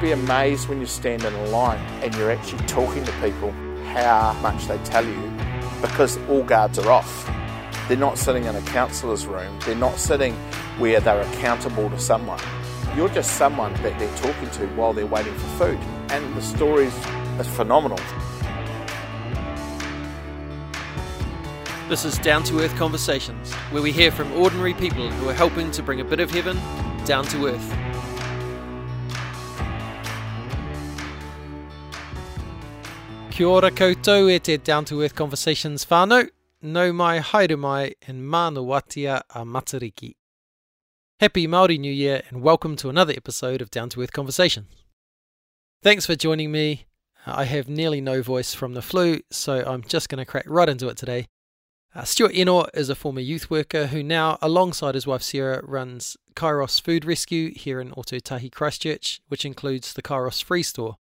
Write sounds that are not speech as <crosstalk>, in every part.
be amazed when you stand in a line and you're actually talking to people how much they tell you because all guards are off. They're not sitting in a counsellor's room, they're not sitting where they're accountable to someone. You're just someone that they're talking to while they're waiting for food. And the stories are phenomenal. This is Down to Earth Conversations, where we hear from ordinary people who are helping to bring a bit of heaven down to earth. Kia ora koutou e te Down to Earth Conversations whānau, nau mai haere mai and mana watia a Matariki. Happy Māori New Year and welcome to another episode of Down to Earth Conversations. Thanks for joining me. I have nearly no voice from the flu, so I'm just going to crack right into it today. Uh, Stuart Enoch is a former youth worker who now, alongside his wife Sarah, runs Kairos Food Rescue here in Ōtautahi Christchurch, which includes the Kairos Free Store.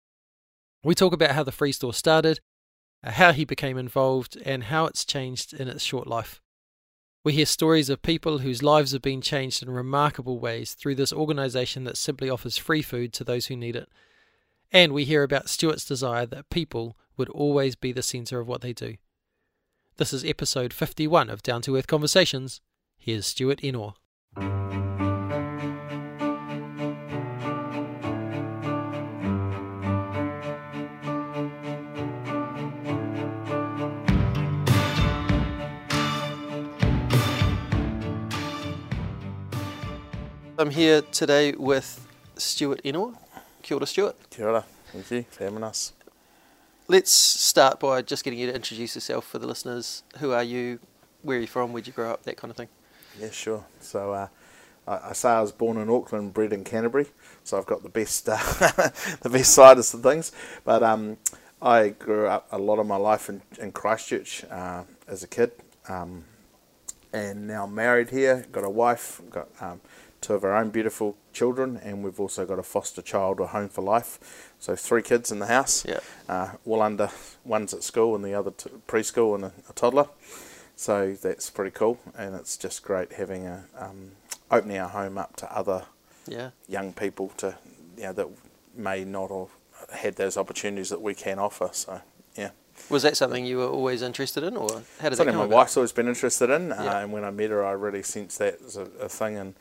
We talk about how the Free Store started, uh, how he became involved, and how it's changed in its short life. We hear stories of people whose lives have been changed in remarkable ways through this organisation that simply offers free food to those who need it. And we hear about Stuart's desire that people would always be the centre of what they do. This is episode 51 of Down to Earth Conversations. Here's Stuart Enoch. I'm here today with Stuart Enoch. Kia ora, Stuart. Kia ora. Thank you for having us. Let's start by just getting you to introduce yourself for the listeners. Who are you? Where are you from? Where'd you grow up? That kind of thing. Yeah, sure. So uh, I, I say I was born in Auckland, bred in Canterbury, so I've got the best uh, <laughs> the best side of some things. But um, I grew up a lot of my life in, in Christchurch uh, as a kid, um, and now married here. Got a wife. Got um, two of our own beautiful children, and we've also got a foster child or home for life. So three kids in the house. Yeah. Uh, all under one's at school and the other t- preschool and a, a toddler. So that's pretty cool, and it's just great having a um, opening our home up to other Yeah. young people to you know that may not have had those opportunities that we can offer. So yeah, Was that something you were always interested in, or how did that something come my about? wife's always been interested in, uh, and when I met her, I really sensed that as a, a thing, and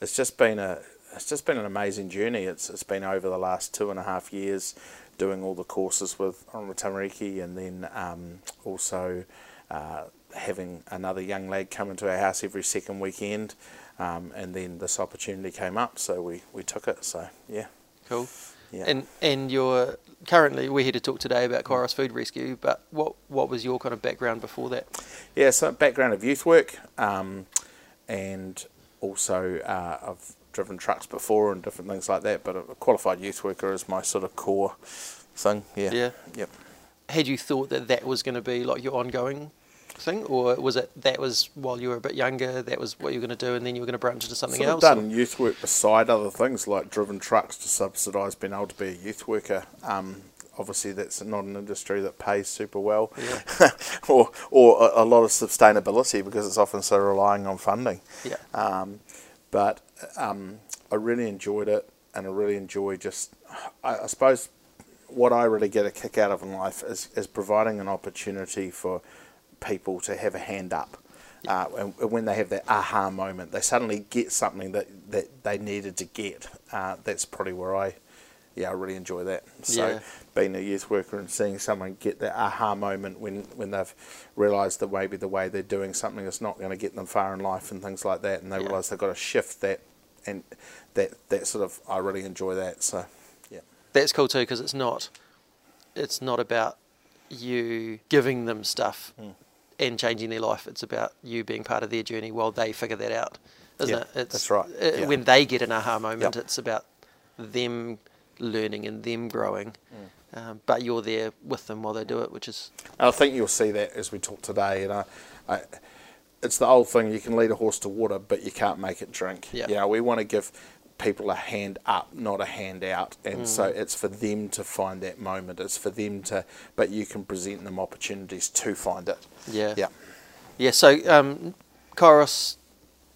it's just been a it's just been an amazing journey. It's it's been over the last two and a half years doing all the courses with Oranga Tamariki, and then um, also uh, having another young lad come into our house every second weekend, um, and then this opportunity came up, so we, we took it. So yeah, Cool. yeah. And and you're currently we're here to talk today about Kairos Food Rescue, but what what was your kind of background before that? Yeah, so background of youth work, um, and also uh, I've driven trucks before and different things like that. But a qualified youth worker is my sort of core thing. Yeah. Yeah. Yep. Had you thought that that was going to be like your ongoing thing, or was it that was while you were a bit younger, that was what you were going to do, and then you were going to branch into something Sort else? of or- done youth work beside other things like driven trucks to subsidise being able to be a youth worker. Um, obviously, that's not an industry that pays super well, Yeah. <laughs> or or a, a lot of sustainability because it's often so relying on funding. Yeah. Um, but um, I really enjoyed it, and I really enjoy just, I, I suppose, what I really get a kick out of in life is, is providing an opportunity for people to have a hand up. Uh, and and when they have that aha moment, they suddenly get something that, that they needed to get. Uh, that's probably where I, yeah, I really enjoy that. So Yeah. being a youth worker and seeing someone get that aha moment when, when they've realised that maybe the way they're doing something is not going to get them far in life and things like that, and they Yeah. realise they've got to shift that, and that that sort of I really enjoy that. So yeah, That's cool too because it's not it's not about you giving them stuff Mm. and changing their life. It's about you being part of their journey while they figure that out, isn't Yeah, it? It's, that's right, yeah. When they get an aha moment, Yep. it's about them learning and them growing. Mm. Um, but you're there with them while they do it, which is And I think you'll see that as we talk today. And I, I, it's the old thing: you can lead a horse to water, but you can't make it drink. Yeah. You know, we want to give people a hand up, not a hand out, and so Mm. it's for them to find that moment. It's for them to, but you can present them opportunities to find it. yeah, Yeah. yeah. So um, Kairos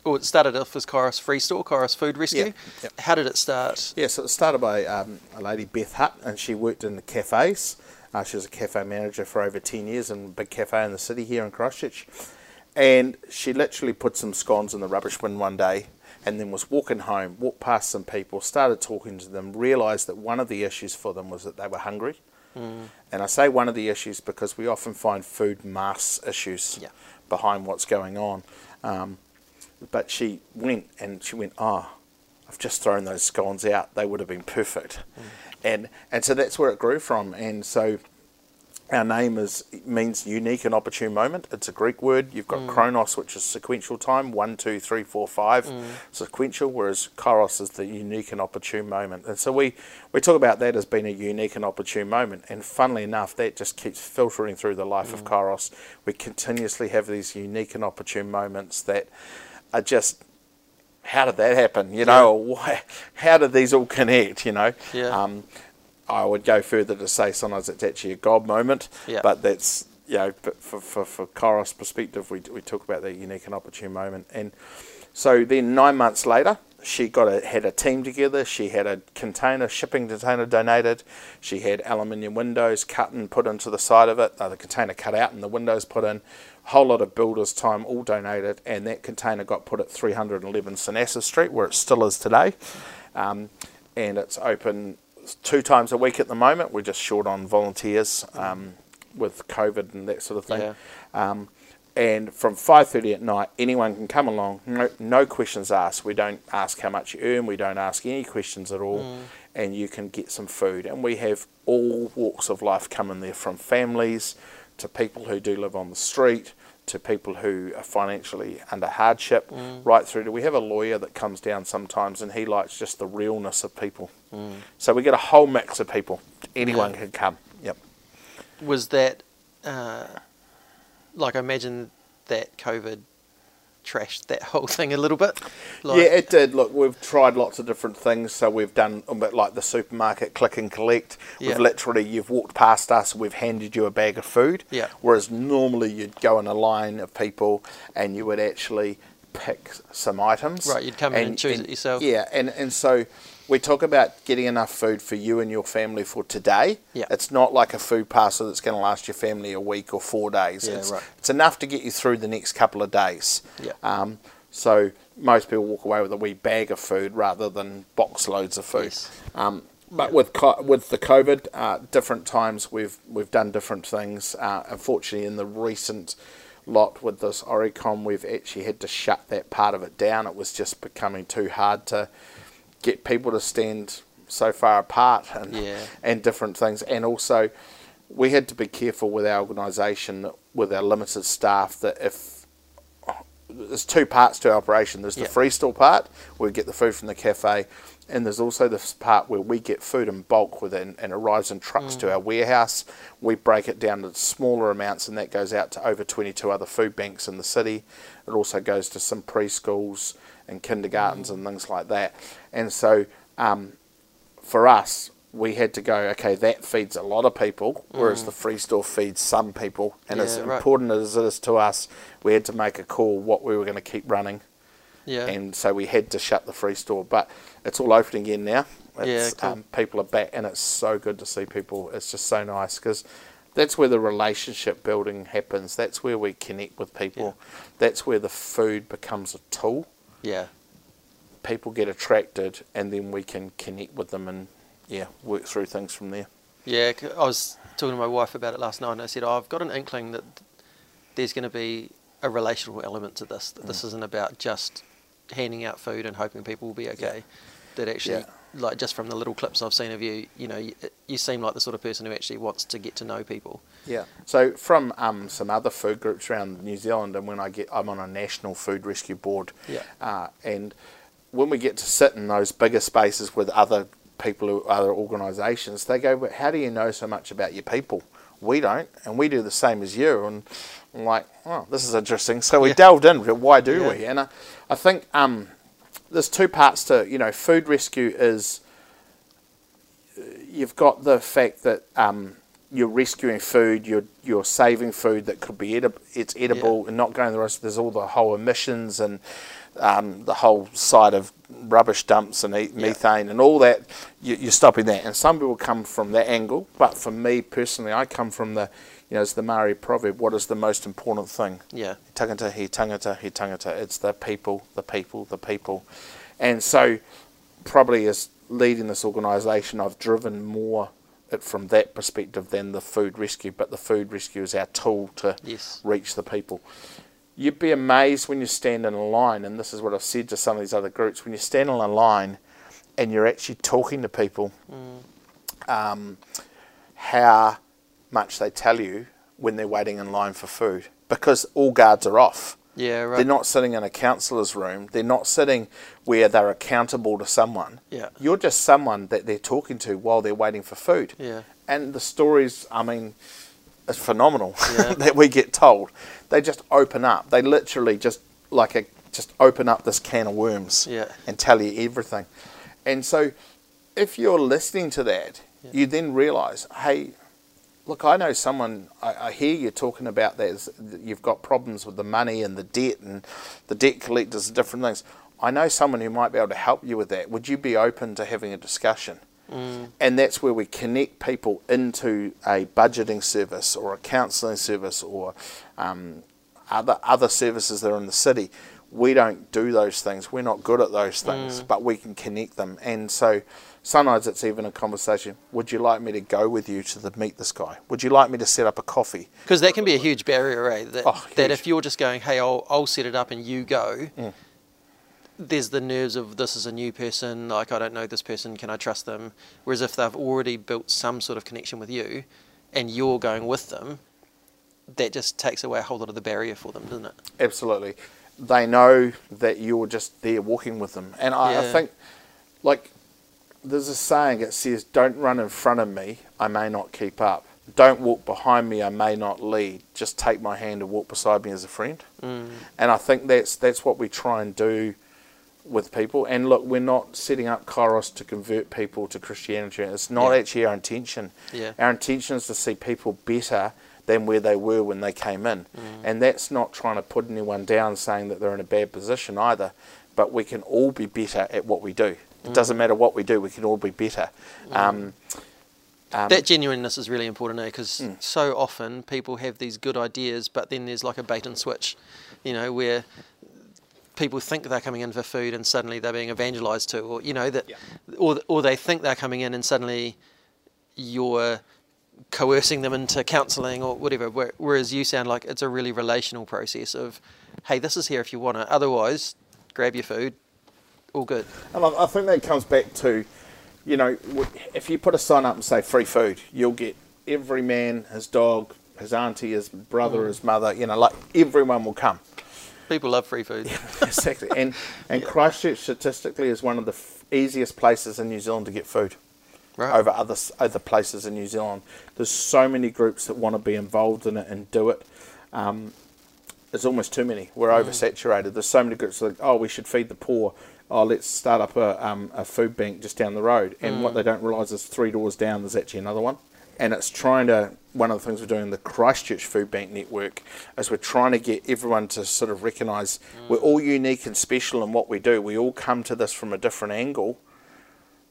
Well, it started off as Kairos Free Store, Kairos Food Rescue. Yeah. How did it start? Yeah, so it started by um, a lady, Beth Hutt, and she worked in the cafes. Uh, she was a cafe manager for over 10 years in a big cafe in the city here in Christchurch. And she literally put some scones in the rubbish bin one day and then was walking home, walked past some people, started talking to them, realised that one of the issues for them was that they were hungry. Mm. And I say one of the issues because we often find food mass issues Yeah. behind what's going on. Um, but she went and she went, oh, I've just thrown those scones out. They would have been perfect. Mm. And and so that's where it grew from. And so our name is means unique and opportune moment. It's a Greek word. You've got mm. chronos, which is sequential time, one, two, three, four, five, mm. sequential, whereas kairos is the unique and opportune moment. And so we, we talk about that as being a unique and opportune moment. And funnily enough, that just keeps filtering through the life of kairos. We continuously have these unique and opportune moments that are just how did that happen? You know, why, how did these all connect? You know, Yeah. um, I would go further to say sometimes it's actually a God moment, Yeah. but that's you know, for for for Kairos perspective, we we talk about that unique and opportune moment, and so then nine months later, she got a had a team together. She had a container shipping container donated. She had aluminium windows cut and put into the side of it. Uh, the container cut out and the windows put in. Whole lot of builders' time all donated, and that container got put at 311 St Asaph Street, where it still is today. Um, and it's open two times a week at the moment. We're just short on volunteers um, with COVID and that sort of thing. Yeah. Um, and from 5.30 at night, anyone can come along, no, no questions asked. We don't ask how much you earn, we don't ask any questions at all, and you can get some food. And we have all walks of life coming there, from families to people who do live on the street, to people who are financially under hardship, right through to we have a lawyer that comes down sometimes and he likes just the realness of people. So we get a whole mix of people. Anyone Yeah. can come. Yep. Was that, uh, like, I imagine that COVID trashed that whole thing a little bit? Like, yeah, it did. Look, we've tried lots of different things. So we've done um, a bit like the supermarket click and collect. Yeah. We've literally, you've walked past us, we've handed you a bag of food. Yeah. Whereas normally you'd go in a line of people and you would actually pick some items. Right, you'd come in and choose it yourself. Yeah, and, and so we talk about getting enough food for you and your family for today. Yeah. It's not like a food parcel that's going to last your family a week or four days. Yeah, it's, right. it's enough to get you through the next couple of days. Yeah. Um, so most people walk away with a wee bag of food rather than box loads of food. Yes. Um, but with co- with the COVID, uh, different times we've we've done different things. Uh, unfortunately, in the recent lot with this Omicron, we've actually had to shut that part of it down. It was just becoming too hard to get people to stand so far apart and Yeah. and different things. And also, we had to be careful with our organisation, with our limited staff, that if there's two parts to our operation. There's the Yeah. free store part, where we get the food from the cafe, and there's also this part where we get food in bulk within and arrives in trucks to mm. our warehouse. We break it down to smaller amounts, and that goes out to over 22 other food banks in the city. It also goes to some preschools and kindergartens and things like that. And so, um, for us, we had to go, okay, that feeds a lot of people, whereas the free store feeds some people. And as Yeah, right. important as it is to us, we had to make a call what we were going to keep running. Yeah. And so we had to shut the free store. But it's all open again now. It's, Yeah, cool. um, people are back, and it's so good to see people. It's just so nice because that's where the relationship building happens. That's where we connect with people. Yeah. That's where the food becomes a tool yeah. people get attracted and then we can connect with them and yeah work through things from there Yeah, I was talking to my wife about it last night, and I said, oh, I've got an inkling that there's going to be a relational element to this. That Mm. this isn't about just handing out food and hoping people will be okay. That actually, Yeah. Like just from the little clips I've seen of you, you know, you, you seem like the sort of person who actually wants to get to know people. yeah so from um, some other food groups around new zealand and when i get i'm on a national food rescue board Yeah. uh, and when we get to sit in those bigger spaces with other people who other organizations they go but how do you know so much about your people we don't and we do the same as you and i'm like oh this is interesting so we Yeah. delved in why do Yeah. we and I, I think um, there's two parts to you know food rescue is you've got the fact that um, you're rescuing food, you're you're saving food that could be edible, it's edible and not going the rest. There's all the whole emissions and um, the whole side of rubbish dumps and e- methane and all that, you, you're stopping that. And some people come from that angle, but for me personally, I come from the, you know, it's the Maori proverb, what is the most important thing? Yeah. Tangata, he tangata, he tangata. It's the people, the people, the people. And so, probably as leading this organisation, I've driven more it from that perspective than the food rescue. But the food rescue is our tool to Yes. reach the people. You'd be amazed when you stand in a line, and this is what I've said to some of these other groups when you stand in a line and you're actually talking to people, um, how much they tell you when they're waiting in line for food because all guards are off. Yeah. Right. They're not sitting in a counsellor's room. They're not sitting where they're accountable to someone. Yeah. You're just someone that they're talking to while they're waiting for food. Yeah. And the stories, I mean, it's phenomenal Yeah. <laughs> that we get told. They just open up. They literally just like a just open up this can of worms Yeah. and tell you everything. And so, if you're listening to that, you then realise, hey, look, I know someone. I, I hear you talking about that. is- that You've got problems with the money and the debt and the debt collectors and different things. I know someone who might be able to help you with that. Would you be open to having a discussion? And that's where we connect people into a budgeting service or a counselling service or um, other other services that are in the city. We don't do those things. We're not good at those things, but we can connect them. And so sometimes it's even a conversation. Would you like me to go with you to the meet this guy? Would you like me to set up a coffee? Because that can be a huge barrier, right? That, Oh, that if you're just going, hey, I'll, I'll set it up and you go, Mm. There's the nerves of this is a new person, like I don't know this person, can I trust them? Whereas if they've already built some sort of connection with you and you're going with them, that just takes away a whole lot of the barrier for them, doesn't it? Absolutely. They know that you're just there walking with them. And I, I think, like, there's a saying that says, Don't run in front of me, I may not keep up. Don't walk behind me, I may not lead. Just take my hand and walk beside me as a friend. Mm. And I think that's that's what we try and do with people. And look, we're not setting up Kairos to convert people to Christianity. It's not Yeah. actually our intention. Yeah. Our intention is to see people better than where they were when they came in. And that's not trying to put anyone down saying that they're in a bad position either. But we can all be better at what we do. It doesn't matter what we do, we can all be better. Um, um, that genuineness is really important because Mm. so often people have these good ideas, but then there's like a bait and switch, you know, where people think they're coming in for food and suddenly they're being evangelized to, or you know that, or or they think they're coming in and suddenly you're coercing them into counselling or whatever. Whereas you sound like it's a really relational process of, hey, this is here if you want it. Otherwise, grab your food, all good. And I, I think that comes back to, you know, if you put a sign up and say free food, you'll get every man, his dog, his auntie, his brother, mm. his mother, you know, like everyone will come. People love free food. <laughs> exactly. And, and Christchurch statistically is one of the f- easiest places in New Zealand to get food Right. over other, other places in New Zealand. There's so many groups that want to be involved in it and do it. Um, there's almost too many. We're oversaturated. There's so many groups like, oh, we should feed the poor. Oh, let's start up a, um, a food bank just down the road. And what they don't realise is three doors down, there's actually another one. And it's trying to, one of the things we're doing in the Christchurch Food Bank Network is we're trying to get everyone to sort of recognise we're all unique and special in what we do. We all come to this from a different angle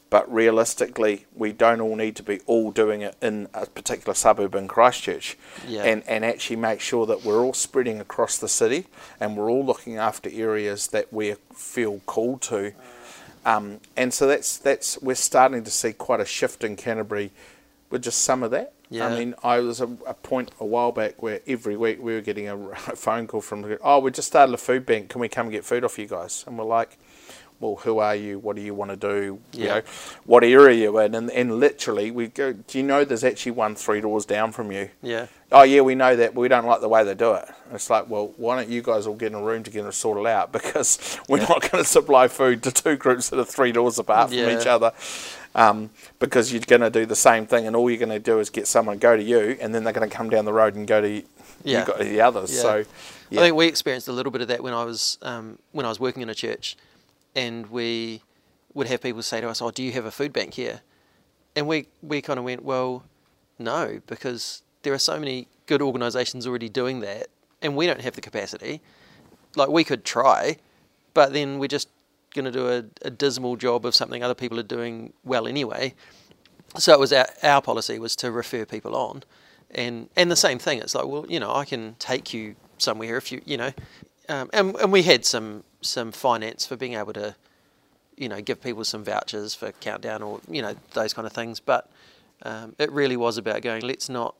but realistically, we don't all need to be all doing it in a particular suburb in Christchurch, Yeah. and and actually make sure that we're all spreading across the city, and we're all looking after areas that we feel called to, um, and so that's that's we're starting to see quite a shift in Canterbury, with just some of that. Yeah. I mean, I was a, a point a while back where every week we were getting <laughs> a, phone call from, oh, we just started a food bank. Can we come and get food off you guys? And we're like, well, who are you? What do you want to do? You Yeah. know, what area are you in? And, and literally, we go, do you know there's actually one three doors down from you? Yeah. Oh, yeah, we know that, but we don't like the way they do it. And it's like, well, why don't you guys all get in a room together and sort it out? <laughs> Because we're not going to supply food to two groups that are three doors apart from Yeah. each other. Um, because you're going to do the same thing, and all you're going to do is get someone to go to you, and then they're going to come down the road and go to Yeah. you got the others. Yeah. So, yeah. I think we experienced a little bit of that when I was um, when I was working in a church, and we would have people say to us, "Oh, do you have a food bank here?" And we we kind of went, "Well, no, because there are so many good organisations already doing that, and we don't have the capacity. Like we could try, but then we're just going to do a, a dismal job of something other people are doing well anyway. So it was our, our policy was to refer people on, and and the same thing. It's like, well, you know, I can take you somewhere if you, you know, um, and and we had some some finance for being able to, you know, give people some vouchers for countdown or you know those kind of things. But um, it really was about going. Let's not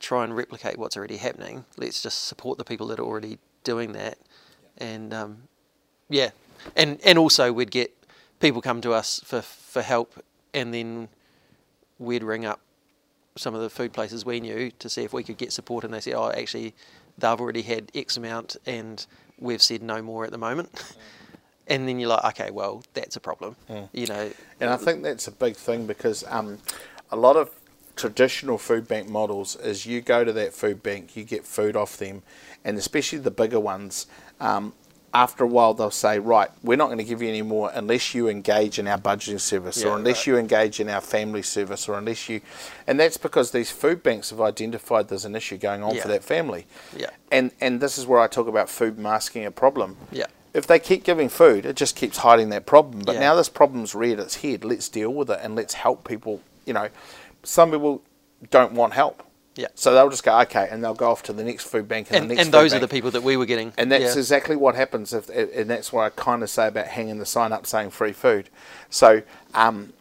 try and replicate what's already happening. Let's just support the people that are already doing that, and um, yeah, and and also we'd get people come to us for for help, and then we'd ring up some of the food places we knew to see if we could get support, and they said, oh, actually, they've already had X amount, and we've said no more at the moment. Mm. <laughs> And then you're like, okay, well, that's a problem, mm. you know. And I think that's a big thing because um, a lot of traditional food bank models is you go to that food bank, you get food off them, and especially the bigger ones. Um, after a while they'll say, right, we're not going to give you any more unless you engage in our budgeting service yeah, or unless right. you engage in our family service or unless you, and that's because these food banks have identified there's an issue going on yeah. for that family. Yeah. And and this is where I talk about food masking a problem. Yeah. If they keep giving food, it just keeps hiding that problem. But yeah. now this problem's reared its head. Let's deal with it and let's help people. You know, some people don't want help yeah. So they'll just go okay, and they'll go off to the next food bank and, and the next. And those bank. are the people that we were getting. And that's yeah. exactly what happens. If and that's what I kind of say about hanging the sign up saying free food. So um,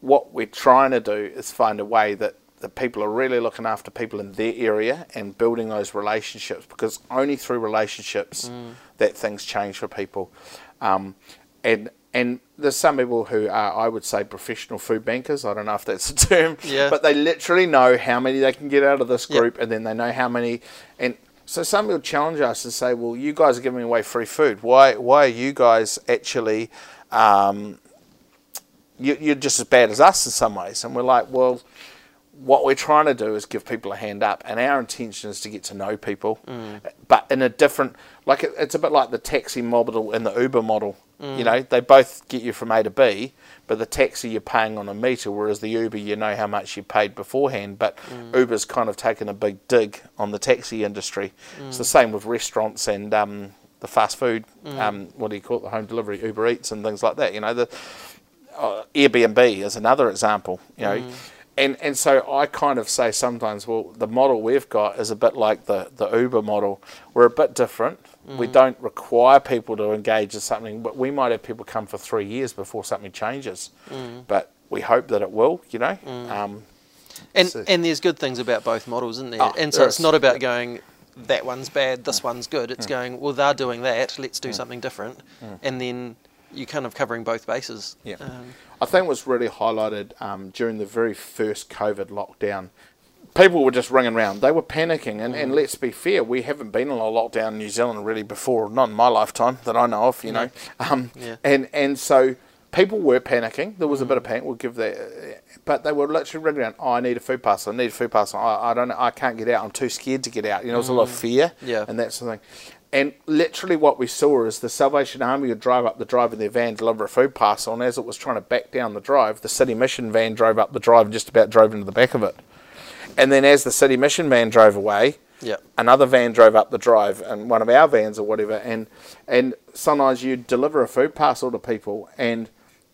what we're trying to do is find a way that the people are really looking after people in their area and building those relationships because only through relationships mm. that things change for people. Um, and and there's some people who are, I would say, professional food bankers. I don't know if that's a term, yeah. but they literally know how many they can get out of this group, yep. and then they know how many. And so some people challenge us and say, "Well, you guys are giving away free food. Why? Why are you guys actually? Um, you, you're just as bad as us in some ways." And we're like, "Well." What we're trying to do is give people a hand up, and our intention is to get to know people, mm. but in a different, like it, it's a bit like the taxi model and the Uber model. Mm. You know, they both get you from A to B, but the taxi you're paying on a meter, whereas the Uber you know how much you paid beforehand. But mm. Uber's kind of taken a big dig on the taxi industry. It's the mm. same with restaurants and um, the fast food. Mm. Um, what do you call it? The home delivery, Uber Eats, and things like that. You know, the uh, Airbnb is another example. You know mm and and so I kind of say sometimes, well, the model we've got is a bit like the the Uber model. We're a bit different. Mm. We don't require people to engage in something, but we might have people come for three years before something changes. Mm. But we hope that it will. You know. Mm. Um, and so. and there's good things about both models, isn't there? Oh, and so it's not about going that one's bad, this one's good. It's mm. going well, they're doing that. Let's do mm. something different, mm. and then you're kind of covering both bases. Yeah. Um, I think was really highlighted um, during the very first COVID lockdown. People were just ringing around. They were panicking, and, and mm. let's be fair, we haven't been in a lockdown in New Zealand really before, not in my lifetime that I know of, you know. Um, yeah. And and so people were panicking. There was a bit of mm. panic. We'll give that, but they were literally ringing around. Oh, I need a food parcel. I need a food parcel. I, I don't. I can't get out. I'm too scared to get out. You know, there's a lot of fear. Yeah. And that sort of thing. And literally, what we saw is the Salvation Army would drive up the drive in their van, deliver a food parcel, and as it was trying to back down the drive, the City Mission van drove up the drive and just about drove into the back of it. And then, as the City Mission van drove away, yep. another van drove up the drive, and one of our vans or whatever. And and sometimes you'd deliver a food parcel to people, and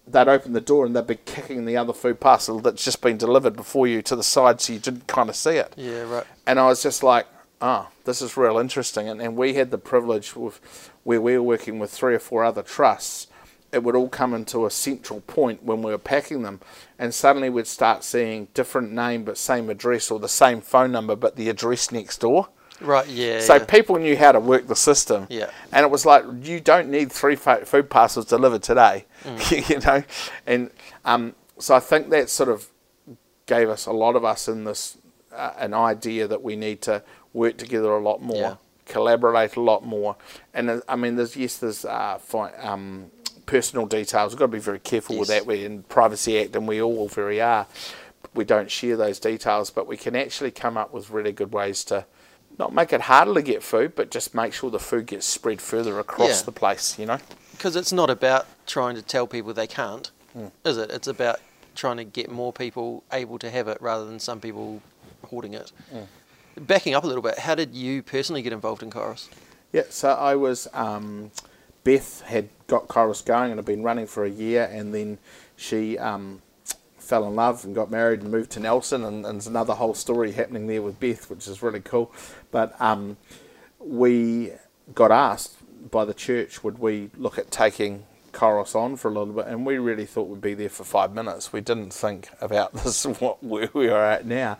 they'd open the door and they'd be kicking the other food parcel that's just been delivered before you to the side, so you didn't kind of see it. Yeah, right. And I was just like, ah, this is real interesting. And, and we had the privilege with where we were working with three or four other trusts. It would all come into a central point when we were packing them, and suddenly we'd start seeing different name but same address, or the same phone number but the address next door. Right. Yeah. So yeah. people knew how to work the system. Yeah. And it was like you don't need three food parcels delivered today, mm. <laughs> you know, and um, so I think that sort of gave us a lot of us in this uh, an idea that we need to work together a lot more, yeah. collaborate a lot more. And uh, I mean, there's yes, there's uh, fi- um, personal details. We've got to be very careful yes. with that. We're in Privacy Act, and we all very are. We don't share those details, but we can actually come up with really good ways to not make it harder to get food, but just make sure the food gets spread further across yeah. the place. You know, because it's not about trying to tell people they can't, mm. is it? It's about trying to get more people able to have it rather than some people hoarding it. Mm backing up a little bit, how did you personally get involved in Kairos? Yeah, so I was um, Beth had got Kairos going and had been running for a year, and then she um, fell in love and got married and moved to Nelson, and, and there's another whole story happening there with Beth, which is really cool. But um, we got asked by the church, would we look at taking Kairos on for a little bit, and we really thought we'd be there for five minutes. We didn't think about <laughs> this what where we are at now,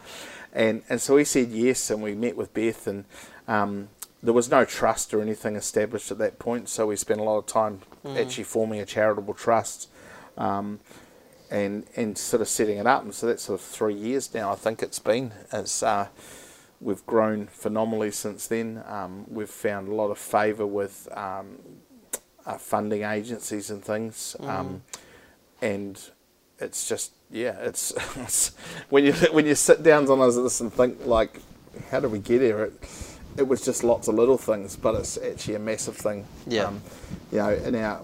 and and so we said yes, and we met with Beth, and um, there was no trust or anything established at that point, so we spent a lot of time mm. actually forming a charitable trust. Um, and, and sort of setting it up, and so that's sort of three years now. I think it's been. It's uh, we've grown phenomenally since then. Um, we've found a lot of favour with um, uh, funding agencies and things, mm. um, and it's just yeah, it's, <laughs> it's, when you when you sit down on this and think like, how did we get here? It, it was just lots of little things, but it's actually a massive thing. Yeah. Um, you know, our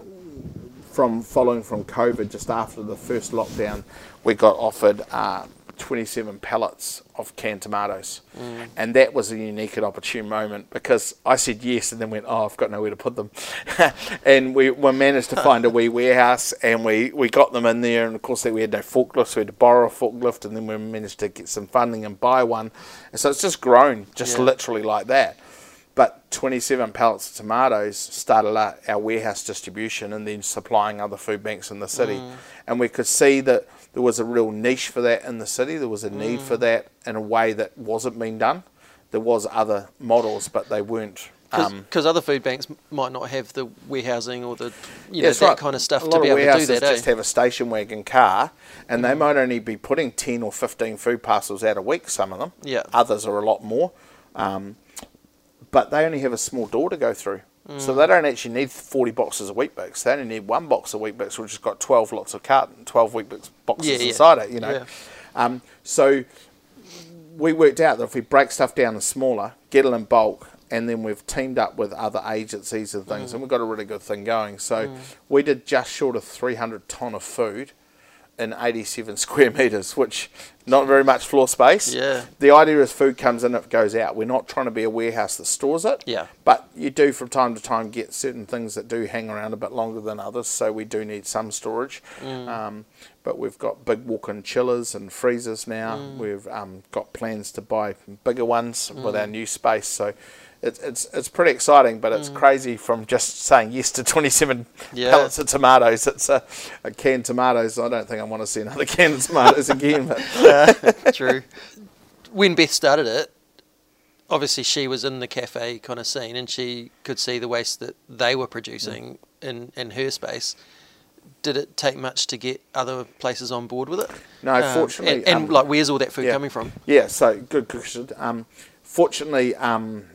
from following from COVID, just after the first lockdown, we got offered uh, 27 pallets of canned tomatoes. Mm. And that was a unique and opportune moment because I said yes and then went, oh, I've got nowhere to put them. <laughs> and we, we managed to <laughs> find a wee warehouse and we, we got them in there. And of course, we had no forklift, so we had to borrow a forklift and then we managed to get some funding and buy one. And so it's just grown, just yeah. literally like that. But 27 pallets of tomatoes started our warehouse distribution and then supplying other food banks in the city. Mm. And we could see that there was a real niche for that in the city. There was a need mm. for that in a way that wasn't being done. There was other models, but they weren't. Because um, other food banks might not have the warehousing or the you know, that right. kind of stuff a to be able to do that. just eh? have a station wagon car, and mm. they might only be putting ten or fifteen food parcels out a week. Some of them, yeah. Others are a lot more. Um, but they only have a small door to go through. Mm. So they don't actually need 40 boxes of Weet-Bix. They only need one box of Weet-Bix, which has got 12 lots of carton, 12 Weet-Bix boxes yeah, inside yeah. it, you know. Yeah. Um, so we worked out that if we break stuff down to smaller, get it in bulk, and then we've teamed up with other agencies and things, mm. and we've got a really good thing going. So mm. we did just short of 300 tonne of food in 87 square metres, which not very much floor space. Yeah. The idea is food comes in, it goes out. We're not trying to be a warehouse that stores it. Yeah. But you do from time to time get certain things that do hang around a bit longer than others, so we do need some storage. Mm. Um, but we've got big walk-in chillers and freezers now. Mm. We've um, got plans to buy bigger ones mm. with our new space. So it's it's it's pretty exciting, but it's mm. crazy from just saying yes to <laughs> 27 yeah. pallets of tomatoes. It's a, a canned tomatoes. I don't think I want to see another <laughs> can of tomatoes again. But. <laughs> yeah, true. When Beth started it, obviously she was in the cafe kind of scene, and she could see the waste that they were producing mm. in in her space. Did it take much to get other places on board with it? No, um, fortunately. And, and um, like, where's all that food yeah. coming from? Yeah, so good question. Um, fortunately, um,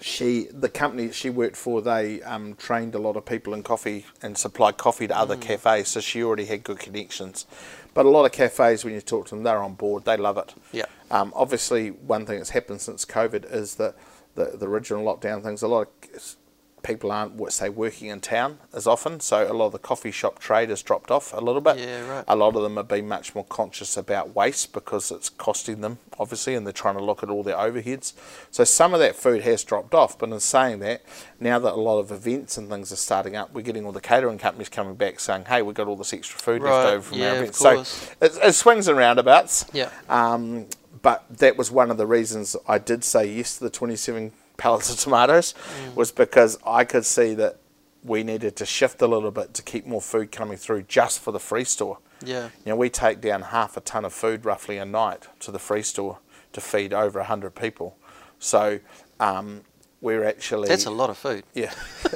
she the company she worked for they um, trained a lot of people in coffee and supplied coffee to other mm. cafes so she already had good connections. But a lot of cafes when you talk to them they're on board they love it. Yeah. Um, obviously one thing that's happened since covid is that the, the original lockdown things a lot of people aren't say working in town as often, so a lot of the coffee shop trade has dropped off a little bit. Yeah, right. A lot of them have been much more conscious about waste because it's costing them obviously, and they're trying to look at all their overheads. So some of that food has dropped off. But in saying that, now that a lot of events and things are starting up, we're getting all the catering companies coming back saying, "Hey, we've got all this extra food right. left over from yeah, our events." So it, it, swings and roundabouts. Yeah. Um, but that was one of the reasons I did say yes to the 27 pallets of tomatoes mm. was because I could see that we needed to shift a little bit to keep more food coming through just for the free store. Yeah. You know, we take down half a ton of food roughly a night to the free store to feed over 100 people. So um, we're actually. That's a lot of food. Yeah. <laughs> <laughs>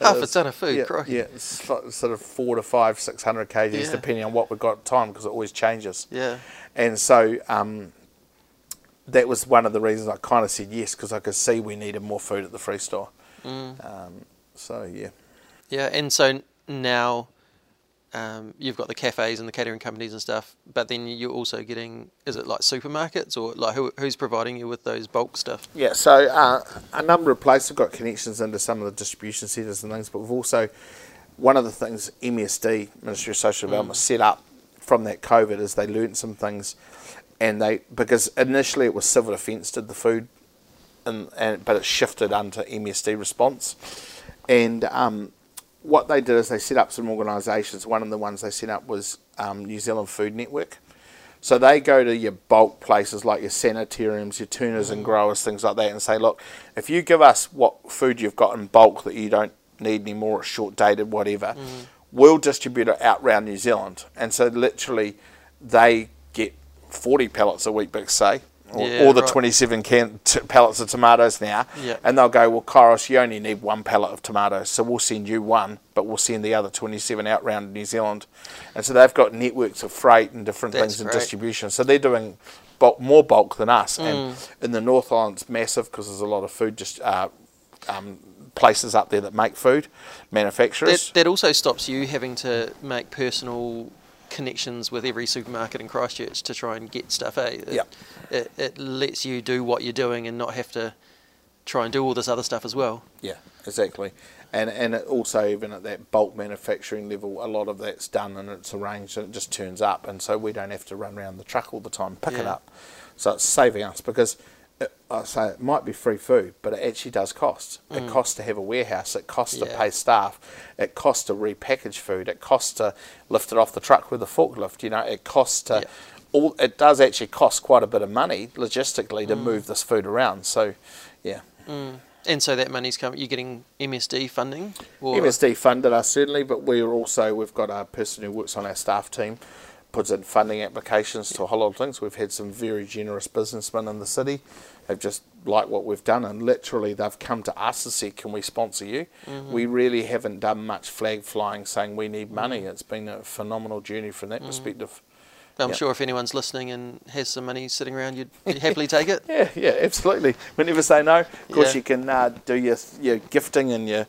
half a ton of food, yeah, yeah, sort of four to five, 600 kgs, yeah. depending on what we've got time because it always changes. Yeah. And so um, that was one of the reasons I kind of said yes because I could see we needed more food at the free store. Mm. Um, so yeah. Yeah, and so now um, you've got the cafes and the catering companies and stuff, but then you're also getting is it like supermarkets or like who, who's providing you with those bulk stuff? Yeah, so uh, a number of places have got connections into some of the distribution centres and things, but we've also one of the things MSD Ministry of Social Development mm. set up from that COVID is they learned some things and they because initially it was civil defence did the food, and, and but it shifted under MSD response. And um, what they did is they set up some organisations. One of the ones they set up was um, New Zealand Food Network. So they go to your bulk places like your sanitariums, your Turners and Growers, things like that, and say, look, if you give us what food you've got in bulk that you don't need anymore, it's short dated, whatever, we'll distribute it out around New Zealand. And so literally they get 40 pallets a week, big say, or, Yeah, or the right. 27 can, t- pallets of tomatoes now. Yeah. And they'll go, well, Kairos, you only need one pallet of tomatoes, so we'll send you one, but we'll send the other 27 out round New Zealand. And so they've got networks of freight and different That's things and distribution. So they're doing bulk, more bulk than us. Mm. And in the North Island, it's massive because there's a lot of food just uh, um, places up there that make food, manufacturers. That, that also stops you having to make personal connections with every supermarket in Christchurch to try and get stuff. Eh? It, Yep. it, it lets you do what you're doing and not have to try and do all this other stuff as well. Yeah, exactly. And and it also even at that bulk manufacturing level, a lot of that's done and it's arranged and it just turns up, and so we don't have to run around the truck all the time pick it up. So it's saving us because. I say it might be free food, but it actually does cost. It costs to have a warehouse. It costs to Mm. Pay staff. It costs to repackage food. It costs to lift it off the truck with a forklift. You know, it costs to. Yeah. All it does actually cost quite a bit of money logistically Mm. to move this food around. So, yeah. And so that money's coming. You're getting MSD funding, or MSD funded us certainly, but we're also we've got a person who works on our staff team, puts in funding applications to a whole lot of things. We've had some very generous businessmen in the city. They've just liked what we've done, and literally they've come to us and said, "Can we sponsor you?" Mm-hmm. We really haven't done much flag flying saying we need mm-hmm. money. It's been a phenomenal journey from that mm-hmm. perspective. I'm Yeah. sure if anyone's listening and has some money sitting around, you'd, <laughs> you'd happily take it. Yeah, yeah, absolutely. We never say no. Of course, Yeah. you can uh, do your your gifting and your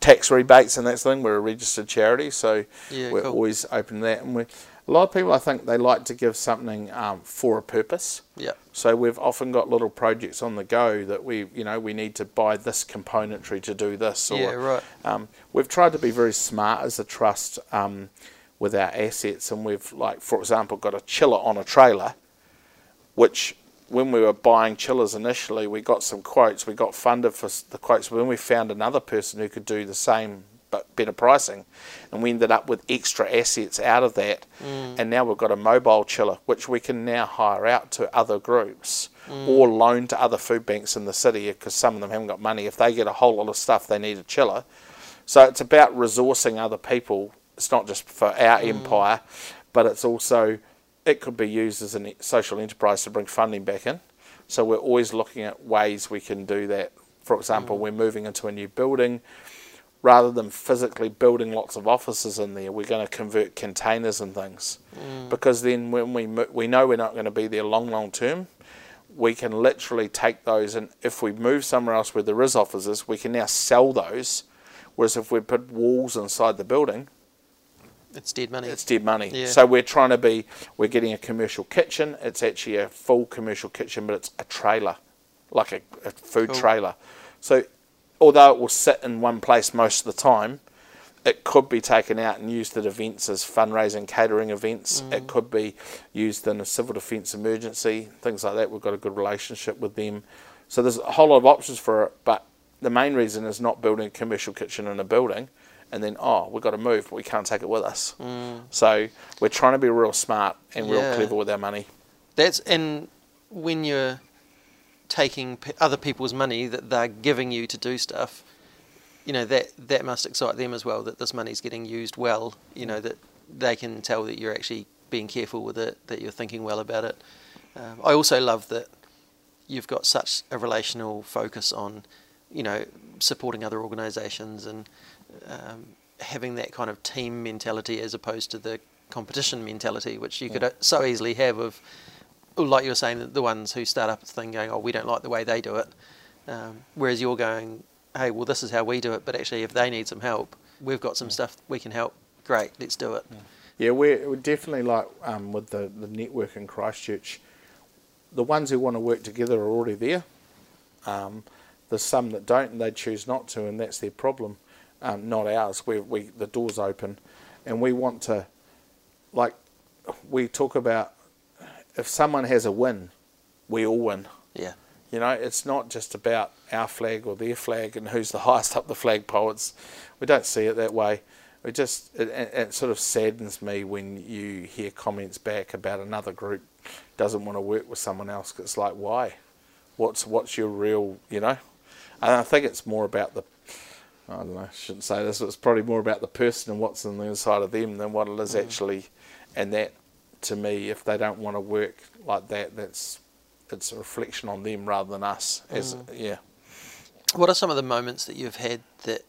tax rebates and that sort of thing. We're a registered charity, so Yeah, we're cool. always open to that. And we, a lot of people, I think, they like to give something um, for a purpose. Yeah. So we've often got little projects on the go that we, you know, we need to buy this componentry to do this. Or, Yeah, right. Um, we've tried to be very smart as a trust um, with our assets, and we've, like, for example, got a chiller on a trailer, which when we were buying chillers initially, we got some quotes. We got funded for the quotes. When we found another person who could do the same but better pricing, and we ended up with extra assets out of that. Mm. And now we've got a mobile chiller, which we can now hire out to other groups mm. or loan to other food banks in the city because some of them haven't got money. If they get a whole lot of stuff, they need a chiller. So it's about resourcing other people. It's not just for our mm. empire, but it's also it could be used as a social enterprise to bring funding back in. So we're always looking at ways we can do that. For example, we're moving into a new building. Rather than physically building lots of offices in there, we're going to convert containers and things. Mm. Because then when we mo- we know we're not going to be there long, long term, we can literally take those and if we move somewhere else where there is offices, we can now sell those. Whereas if we put walls inside the building, It's dead money. it's dead money. Yeah. So we're trying to be, we're getting a commercial kitchen. It's actually a full commercial kitchen, but it's a trailer, like a, a food Cool. trailer. So although it will sit in one place most of the time, it could be taken out and used at events as fundraising, catering events. Mm. It could be used in a civil defence emergency, things like that. We've got a good relationship with them. So there's a whole lot of options for it, but the main reason is not building a commercial kitchen in a building and then, oh, we've got to move, but we can't take it with us. So we're trying to be real smart and real Mm. Yeah. clever with our money. That's and when you're taking other people's money that they're giving you to do stuff, you know that that must excite them as well. That this money's getting used well. You know that they can tell that you're actually being careful with it, that you're thinking well about it. Um, I also love that you've got such a relational focus on, you know, supporting other organisations and um, having that kind of team mentality as opposed to the competition mentality, which you could uh, so easily have of, like you were saying, the- the ones who start up a thing going, oh, we don't like the way they do it. Um, whereas you're going, hey, well, this is how we do it, but actually, if they need some help, we've got some stuff we can help. Great, let's do it. Yeah, we're, we're definitely like um, with the, the network in Christchurch, the ones who want to work together are already there. Um, there's some that don't and they choose not to, and that's their problem, um, not ours. We, we the door's open, and we want to, like, we talk about if someone has a win, we all win. Yeah, You know, it's not just about our flag or their flag and who's the <laughs> highest up the flagpole. It's we don't see it that way. It just it, it sort of saddens me when you hear comments back about another group doesn't want to work with someone else. It's like why? What's what's your real you know? And I think it's more about the I don't know. I shouldn't say this. but It's probably more about the person and what's in the inside of them than what it is mm. actually. And that, to me, if they don't want to work like that, that's it's a reflection on them rather than us. As mm. yeah. What are some of the moments that you've had that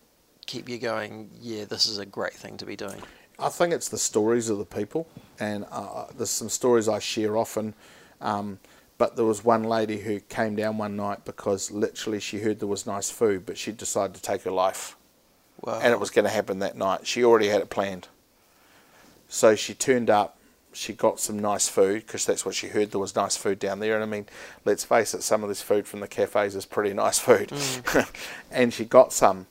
keep you going? Yeah, this is a great thing to be doing. I think it's the stories of the people, and uh, there's some stories I share often. Um, but there was one lady who came down one night because literally she heard there was nice food, but she decided to take her life. Wow. And it was going to happen that night. She already had it planned. So she turned up she got some nice food because that's what she heard there was nice food down there. And I mean, let's face it, some of this food from the cafes is pretty nice food. Mm. <laughs> and she got some,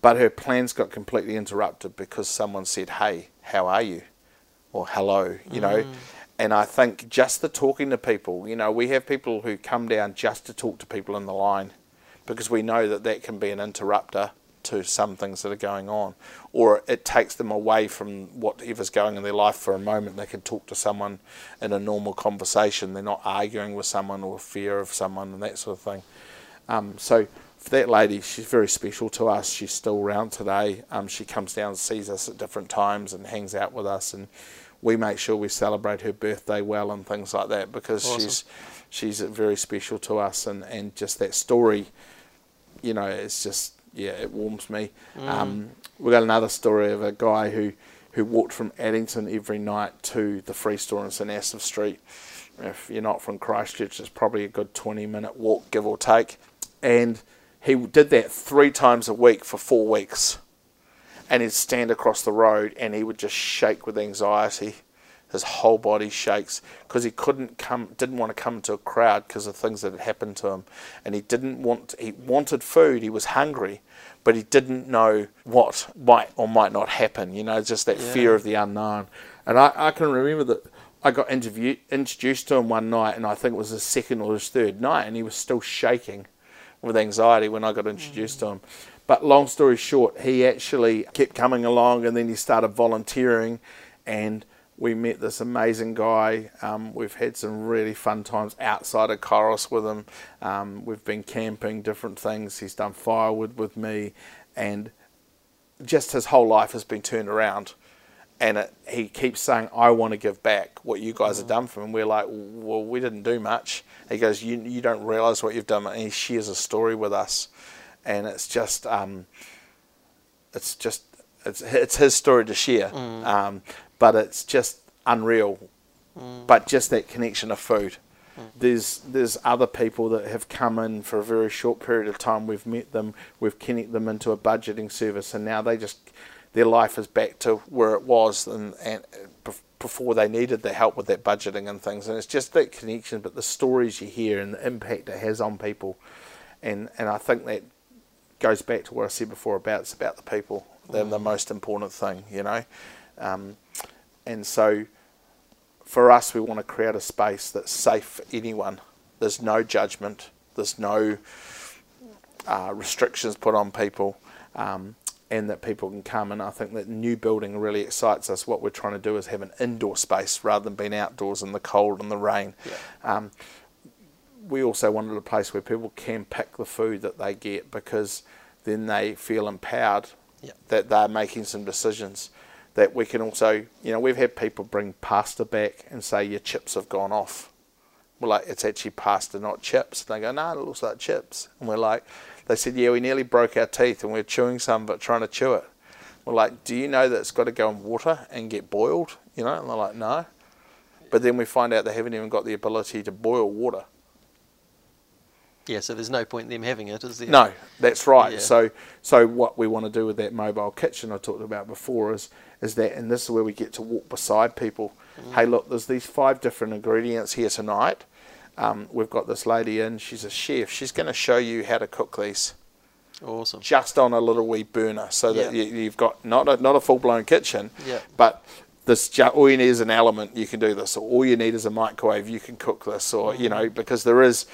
but her plans got completely interrupted because someone said, Hey, how are you? Or hello, you mm. know. And I think just the talking to people, you know, we have people who come down just to talk to people in the line because we know that that can be an interrupter to some things that are going on, or it takes them away from whatever's going in their life for a moment. They can talk to someone in a normal conversation. They're not arguing with someone or fear of someone and that sort of thing. Um, so for that lady, she's very special to us. She's still around today. Um, she comes down sees us at different times and hangs out with us, and we make sure we celebrate her birthday well and things like that because awesome. she's she's very special to us, and, and just that story, you know, it's just yeah, it warms me. Mm. Um, we got another story of a guy who, who walked from Addington every night to the free store in St Asaph Street. If you're not from Christchurch, it's probably a good 20 minute walk, give or take. And he did that three times a week for four weeks. And he'd stand across the road and he would just shake with anxiety his whole body shakes because he couldn't come, didn't want to come to a crowd because of things that had happened to him, and he didn't want. He wanted food. He was hungry, but he didn't know what might or might not happen. You know, just that yeah. fear of the unknown. And I, I can remember that I got interview, introduced to him one night, and I think it was his second or his third night, and he was still shaking with anxiety when I got introduced mm. to him. But long story short, he actually kept coming along, and then he started volunteering, and we met this amazing guy. Um, we've had some really fun times outside of Kairos with him. Um, we've been camping, different things. He's done firewood with me, and just his whole life has been turned around. And it, he keeps saying, "I want to give back what you guys have mm. done for him." We're like, "Well, we didn't do much." He goes, "You you don't realise what you've done," and he shares a story with us, and it's just um, it's just it's it's his story to share. Mm. Um, but it's just unreal. Mm. But just that connection of food. Mm. There's there's other people that have come in for a very short period of time. We've met them, we've connected them into a budgeting service, and now they just their life is back to where it was and, and before they needed the help with that budgeting and things. And it's just that connection, but the stories you hear and the impact it has on people, and and I think that goes back to what I said before about it's about the people. They're mm. the most important thing, you know. Um, and so for us, we want to create a space that's safe for anyone. There's no judgment, there's no uh, restrictions put on people, um, and that people can come. And I think that new building really excites us. What we're trying to do is have an indoor space rather than being outdoors in the cold and the rain. Yeah. Um, we also wanted a place where people can pick the food that they get because then they feel empowered yeah. that they're making some decisions that we can also, you know, we've had people bring pasta back and say your chips have gone off. We're like, it's actually pasta, not chips. And they go, no, it looks like chips. And we're like, they said, yeah, we nearly broke our teeth and we are chewing some, but trying to chew it. We're like, do you know that it's got to go in water and get boiled? You know, and they're like, no. But then we find out they haven't even got the ability to boil water. Yeah, so there's no point in them having it, is there? No, that's right. Yeah. So, so what we want to do with that mobile kitchen I talked about before is is that, and this is where we get to walk beside people. Mm. Hey, look, there's these five different ingredients here tonight. Um, we've got this lady in, she's a chef. She's going to show you how to cook these. Awesome. Just on a little wee burner, so that you, you've got not a, not a full blown kitchen, yeah. but this ju- all you need is an element. You can do this, or all you need is a microwave. You can cook this, or mm. you know, because there is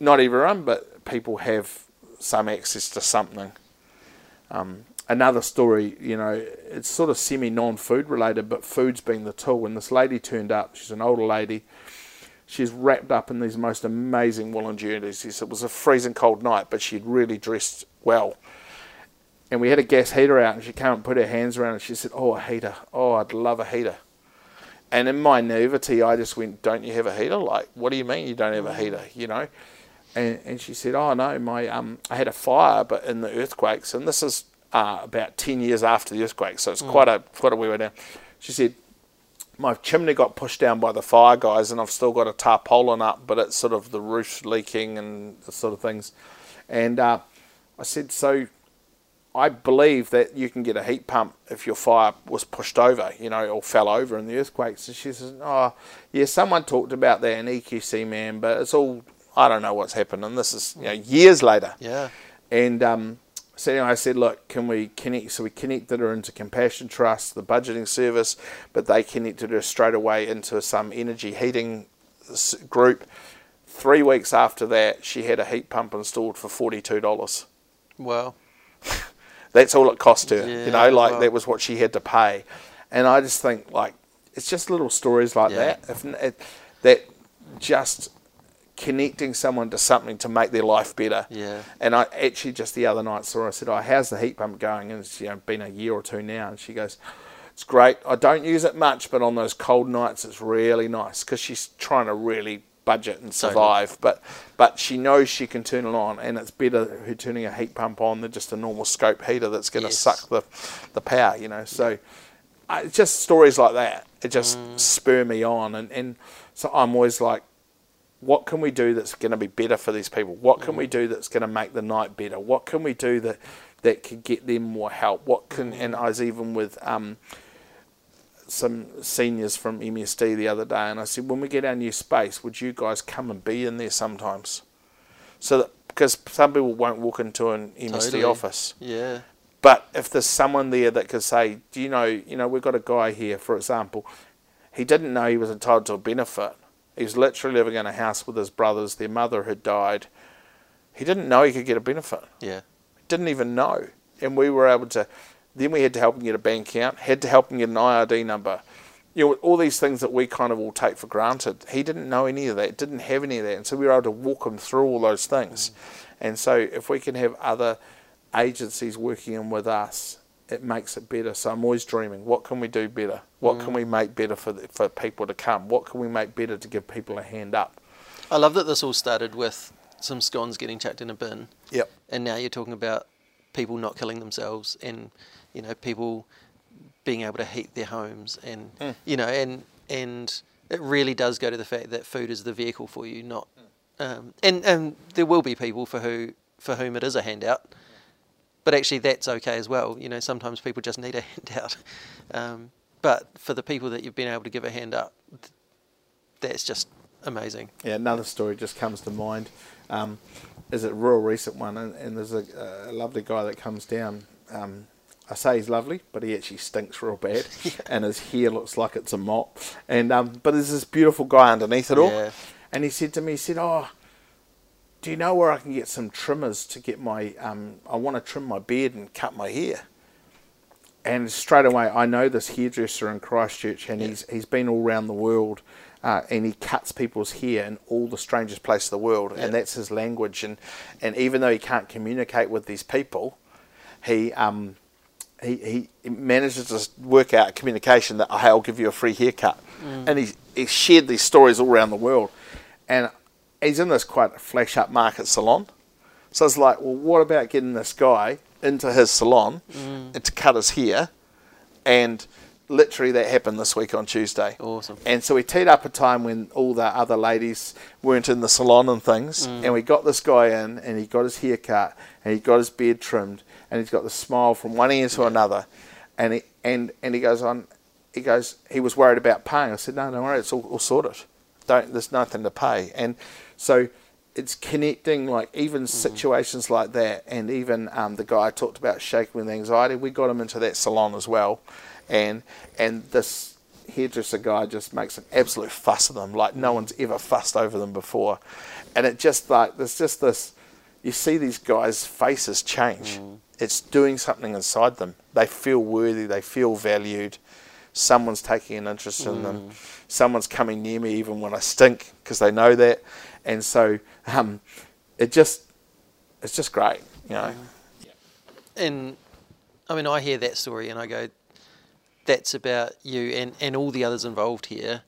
not everyone, but people have some access to something. Um, another story, you know, it's sort of semi non food related, but food's been the tool. When this lady turned up, she's an older lady. She's wrapped up in these most amazing woolen jerseys. It was a freezing cold night, but she'd really dressed well. And we had a gas heater out, and she came and put her hands around it. She said, "Oh, a heater! Oh, I'd love a heater." And in my naivety, I just went, "Don't you have a heater? Like, what do you mean you don't have a heater? You know?" And, and she said, "Oh no, my um, I had a fire, but in the earthquakes, and this is uh, about ten years after the earthquake, so it's mm. quite a quite a way down." She said, "My chimney got pushed down by the fire guys, and I've still got a tarpaulin up, but it's sort of the roof leaking and the sort of things." And uh, I said, "So." I believe that you can get a heat pump if your fire was pushed over, you know, or fell over in the earthquake. And she says, "Oh, yeah, someone talked about that in EQC, man, but it's all I don't know what's happened." And this is you know years later. Yeah. And um, so anyway, I said, "Look, can we connect?" So we connected her into Compassion Trust, the budgeting service, but they connected her straight away into some energy heating group. Three weeks after that, she had a heat pump installed for forty-two dollars. Wow. <laughs> That's all it cost her. Yeah, you know, like well. that was what she had to pay. And I just think like it's just little stories like yeah. that. If it, that just connecting someone to something to make their life better. Yeah. And I actually just the other night saw her, I said, Oh, how's the heat pump going? And it's you know, been a year or two now and she goes, It's great. I don't use it much, but on those cold nights it's really nice because she's trying to really budget and survive. Totally. But but she knows she can turn it on, and it's better her turning a heat pump on than just a normal scope heater that's going to yes. suck the the power. You know, so I, just stories like that. It just mm. spur me on, and and so I'm always like. What can we do that's going to be better for these people? What can mm. we do that's going to make the night better? What can we do that that could get them more help? What can and I was even with um, some seniors from MSD the other day, and I said, when we get our new space, would you guys come and be in there sometimes? So that because some people won't walk into an MSD totally. office. Yeah. But if there's someone there that could say, do you know, you know, we've got a guy here, for example, he didn't know he was entitled to a benefit. He was literally living in a house with his brothers. Their mother had died. He didn't know he could get a benefit. Yeah. Didn't even know. And we were able to then we had to help him get a bank account, had to help him get an IRD number. You know, all these things that we kind of all take for granted. He didn't know any of that, didn't have any of that. And so we were able to walk him through all those things. Mm. And so if we can have other agencies working in with us, it makes it better. So I'm always dreaming, what can we do better? What mm. can we make better for, the, for people to come? What can we make better to give people a hand up? I love that this all started with some scones getting chucked in a bin. Yep. And now you're talking about people not killing themselves and you know, people being able to heat their homes and mm. you know, and and it really does go to the fact that food is the vehicle for you, not um, and and there will be people for who for whom it is a handout, but actually that's okay as well. You know, sometimes people just need a <laughs> handout, um, but for the people that you've been able to give a handout, that's just amazing. Yeah, another story just comes to mind. Um, is a real recent one, and, and there's a, a, lovely guy that comes down. Um, I say he's lovely, but he actually stinks real bad, <laughs> yeah. and his hair looks like it's a mop. And um, but there's this beautiful guy underneath it all, yeah. and he said to me, he said, "Oh, do you know where I can get some trimmers to get my? Um, I want to trim my beard and cut my hair." And straight away, I know this hairdresser in Christchurch, and yeah. he's he's been all around the world. Uh, and he cuts people's hair in all the strangest places in the world, and that's his language. And, and even though he can't communicate with these people, he um, he, he manages to work out communication that hey, I'll give you a free haircut, mm. and he he shared these stories all around the world, and he's in this quite flash up market salon, so it's like, well, what about getting this guy into his salon mm. to cut his hair, and literally that happened this week on Tuesday. Awesome. And so we teed up a time when all the other ladies weren't in the salon and things, mm. and we got this guy in, and he got his hair cut, and he got his beard trimmed, and he's got the smile from one ear to yeah. another, and he and and he goes on, he goes, he was worried about paying. I said, no, don't worry, it's all, all sorted. Don't, there's nothing to pay, and so it's connecting like even mm. situations like that and even um, the guy I talked about shaking with anxiety we got him into that salon as well and and this hairdresser guy just makes an absolute fuss of them, like no one's ever fussed over them before, and it just like there's just this. You see these guys' faces change. Mm. It's doing something inside them. They feel worthy. They feel valued. Someone's taking an interest in them. Someone's coming near me even when I stink because they know that, and so um, it just it's just great, you know. And I mean, I hear that story and I go, that's about you and, and all the others involved here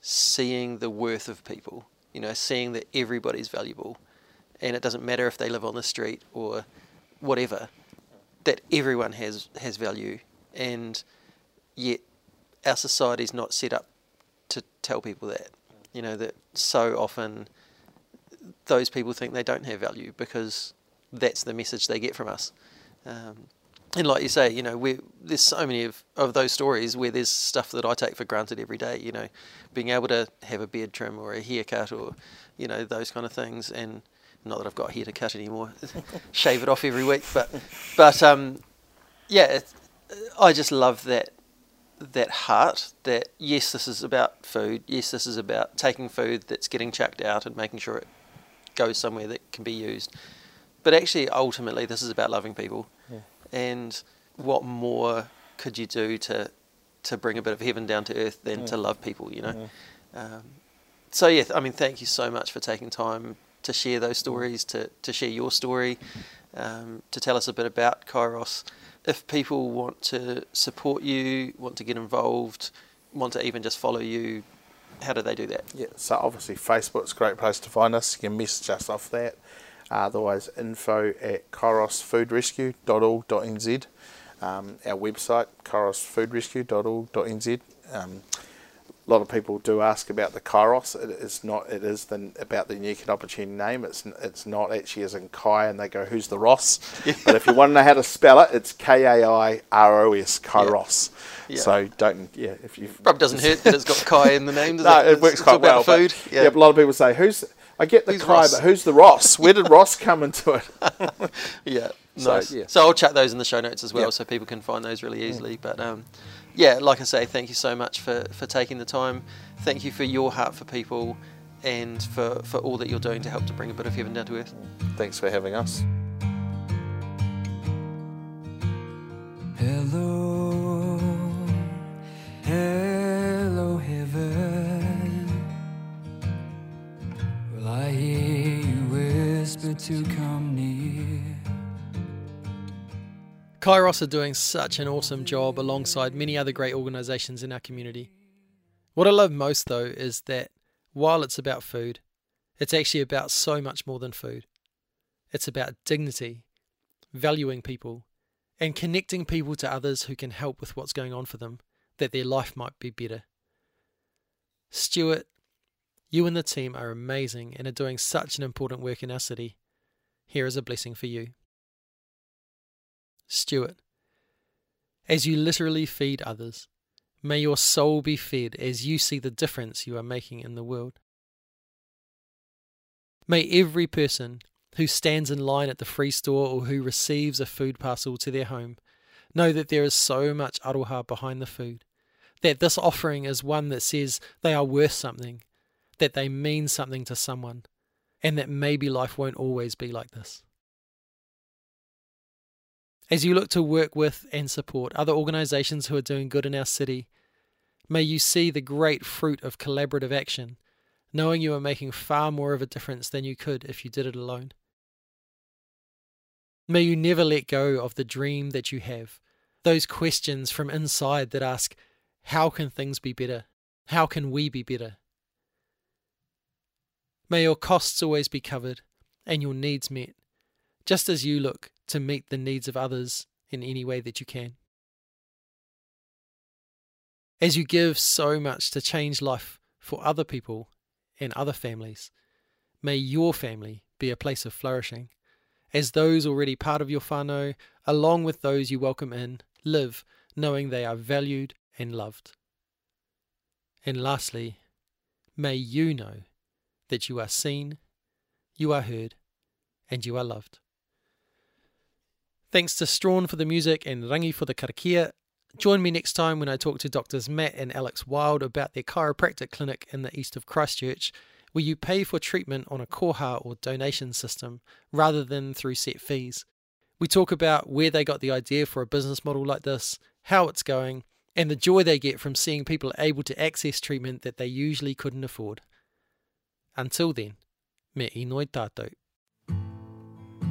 seeing the worth of people, you know, seeing that everybody's valuable. And it doesn't matter if they live on the street or whatever, that everyone has, has value. And yet our society's not set up tell people that. You know, that so often those people think they don't have value because that's the message they get from us. Um, and like you say, you know, we there's so many of, of those stories where there's stuff that I take for granted every day. You know, being able to have a beard trim or a haircut or, you know, those kind of things. And not that I've got hair to cut anymore, <laughs> shave it off every week. But, but um, yeah, I just love that that heart. That yes, this is about food. Yes, this is about taking food that's getting chucked out and making sure it goes somewhere that can be used. But actually, ultimately, this is about loving people and what more could you do to to bring a bit of heaven down to earth than to love people? You know. Um, so yeah, I mean, thank you so much for taking time to share those stories, to to share your story, um, to tell us a bit about Kairos. If people want to support you, want to get involved, want to even just follow you, how do they do that? Yeah, so obviously Facebook's a great place to find us. You can message us off that. Otherwise, info at kairosfoodrescue.org.nz. Um, our website, kairosfoodrescue.org.nz. Um, a lot of people do ask about the Kairos. It is not. It is the, about the unique and opportunity name. It's it's not actually as in Kai, and they go, "Who's the Ross?" but if you want to know how to spell it, it's K A I R O S Kairos. Yeah. So don't yeah. If you probably doesn't hurt that it's got Kai in the name. <laughs> no, it, it works quite well. Food. yeah. yeah, a lot of people say, "Who's I get the who's cry, Ross? but who's the Ross? Where did Ross come into it? <laughs> <laughs> yeah, nice. So, yeah. so I'll chat those in the show notes as well, yep. so people can find those really easily. But um, yeah, like I say, thank you so much for, for taking the time. Thank you for your heart for people and for, for all that you're doing to help to bring a bit of heaven down to earth. Thanks for having us. Hello, hello, heaven. Will I hear you whisper to come Kairos are doing such an awesome job alongside many other great organisations in our community. What I love most, though, is that while it's about food, it's actually about so much more than food. It's about dignity, valuing people, and connecting people to others who can help with what's going on for them, that their life might be better. Stuart, you and the team are amazing and are doing such an important work in our city. Here is a blessing for you. Stuart. As you literally feed others, may your soul be fed as you see the difference you are making in the world. May every person who stands in line at the free store or who receives a food parcel to their home know that there is so much aroha behind the food, that this offering is one that says they are worth something, that they mean something to someone, and that maybe life won't always be like this. As you look to work with and support other organisations who are doing good in our city, may you see the great fruit of collaborative action, knowing you are making far more of a difference than you could if you did it alone. May you never let go of the dream that you have, those questions from inside that ask, How can things be better? How can we be better? May your costs always be covered and your needs met, just as you look to meet the needs of others in any way that you can. As you give so much to change life for other people and other families, may your family be a place of flourishing, as those already part of your whānau, along with those you welcome in, live knowing they are valued and loved. And lastly, may you know that you are seen, you are heard, and you are loved. Thanks to Strawn for the music and Rangi for the karakia. Join me next time when I talk to doctors Matt and Alex Wild about their chiropractic clinic in the east of Christchurch, where you pay for treatment on a koha or donation system rather than through set fees. We talk about where they got the idea for a business model like this, how it's going, and the joy they get from seeing people able to access treatment that they usually couldn't afford. Until then, me inoi.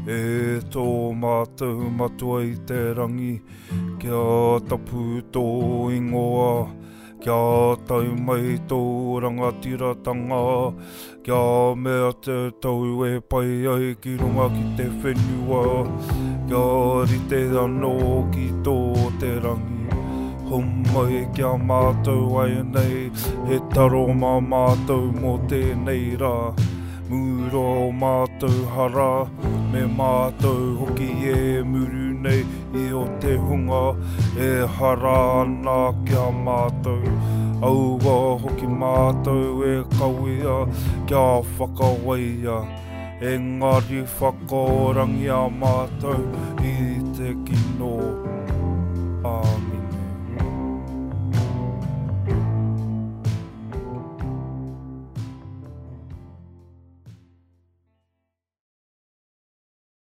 E tō mātou matua i te rangi Kia tapu tō ingoa Kia tau mai tō rangatiratanga Kia mea te tau e pai ai ki runga ki te whenua Kia rite anō ki tō te rangi. Humai kia mātou ai nei He taro mā mātou mō tēnei rā. Muro mātou hara, me mātou hoki e muru nei i o te hunga e hara ana kia mātou. Aua hoki mātou e kawea kia whakawaia. Engari whakaorangi a mātou i te kino.